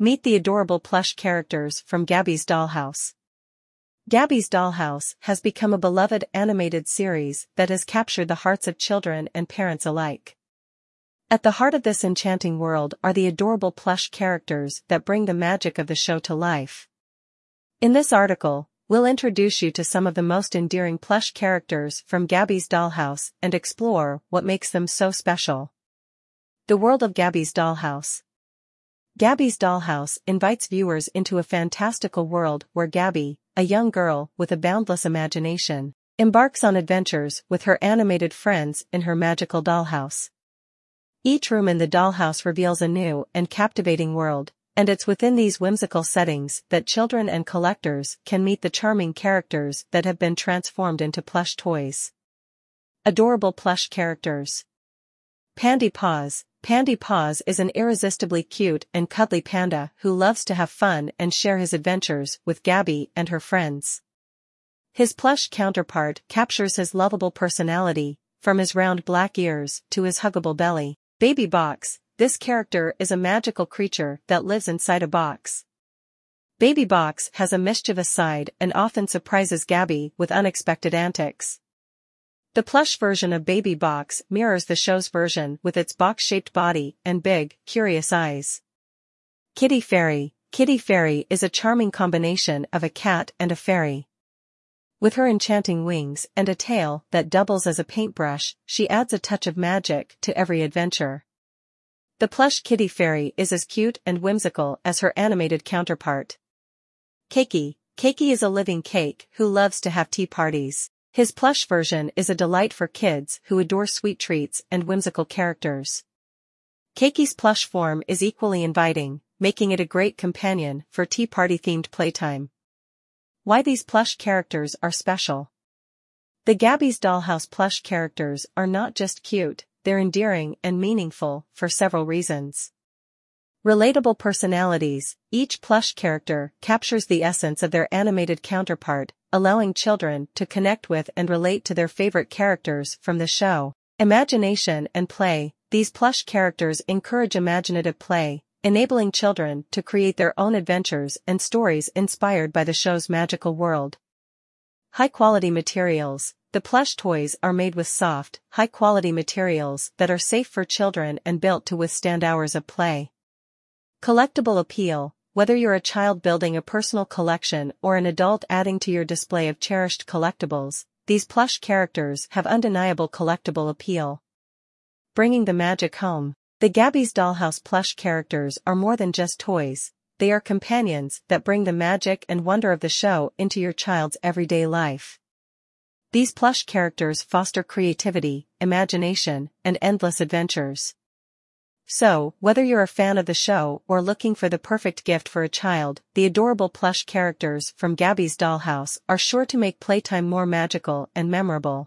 Meet the adorable plush characters from Gabby's Dollhouse. Gabby's Dollhouse has become a beloved animated series that has captured the hearts of children and parents alike. At the heart of this enchanting world are the adorable plush characters that bring the magic of the show to life. In this article, we'll introduce you to some of the most endearing plush characters from Gabby's Dollhouse and explore what makes them so special. The world of Gabby's Dollhouse. Gabby's Dollhouse invites viewers into a fantastical world where Gabby, a young girl with a boundless imagination, embarks on adventures with her animated friends in her magical dollhouse. Each room in the dollhouse reveals a new and captivating world, and it's within these whimsical settings that children and collectors can meet the charming characters that have been transformed into plush toys. Adorable plush characters. Pandy Paws, Pandy Paws is an irresistibly cute and cuddly panda who loves to have fun and share his adventures with Gabby and her friends. His plush counterpart captures his lovable personality, from his round black ears to his huggable belly. Baby Box, this character is a magical creature that lives inside a box. Baby Box has a mischievous side and often surprises Gabby with unexpected antics. The plush version of Baby Box mirrors the show's version with its box-shaped body and big, curious eyes. Kitty Fairy Kitty Fairy is a charming combination of a cat and a fairy. With her enchanting wings and a tail that doubles as a paintbrush, she adds a touch of magic to every adventure. The plush kitty fairy is as cute and whimsical as her animated counterpart. Cakey Cakey is a living cake who loves to have tea parties. His plush version is a delight for kids who adore sweet treats and whimsical characters. Cakey's plush form is equally inviting, making it a great companion for tea party-themed playtime. Why these plush characters are special. The Gabby's Dollhouse plush characters are not just cute, they're endearing and meaningful for several reasons. Relatable personalities, each plush character captures the essence of their animated counterpart, allowing children to connect with and relate to their favorite characters from the show. Imagination and play, these plush characters encourage imaginative play, enabling children to create their own adventures and stories inspired by the show's magical world. High-quality materials, the plush toys are made with soft, high-quality materials that are safe for children and built to withstand hours of play. Collectible appeal, whether you're a child building a personal collection or an adult adding to your display of cherished collectibles, these plush characters have undeniable collectible appeal. Bringing the magic home. The Gabby's Dollhouse plush characters are more than just toys, they are companions that bring the magic and wonder of the show into your child's everyday life. These plush characters foster creativity, imagination, and endless adventures. So, whether you're a fan of the show or looking for the perfect gift for a child, the adorable plush characters from Gabby's Dollhouse are sure to make playtime more magical and memorable.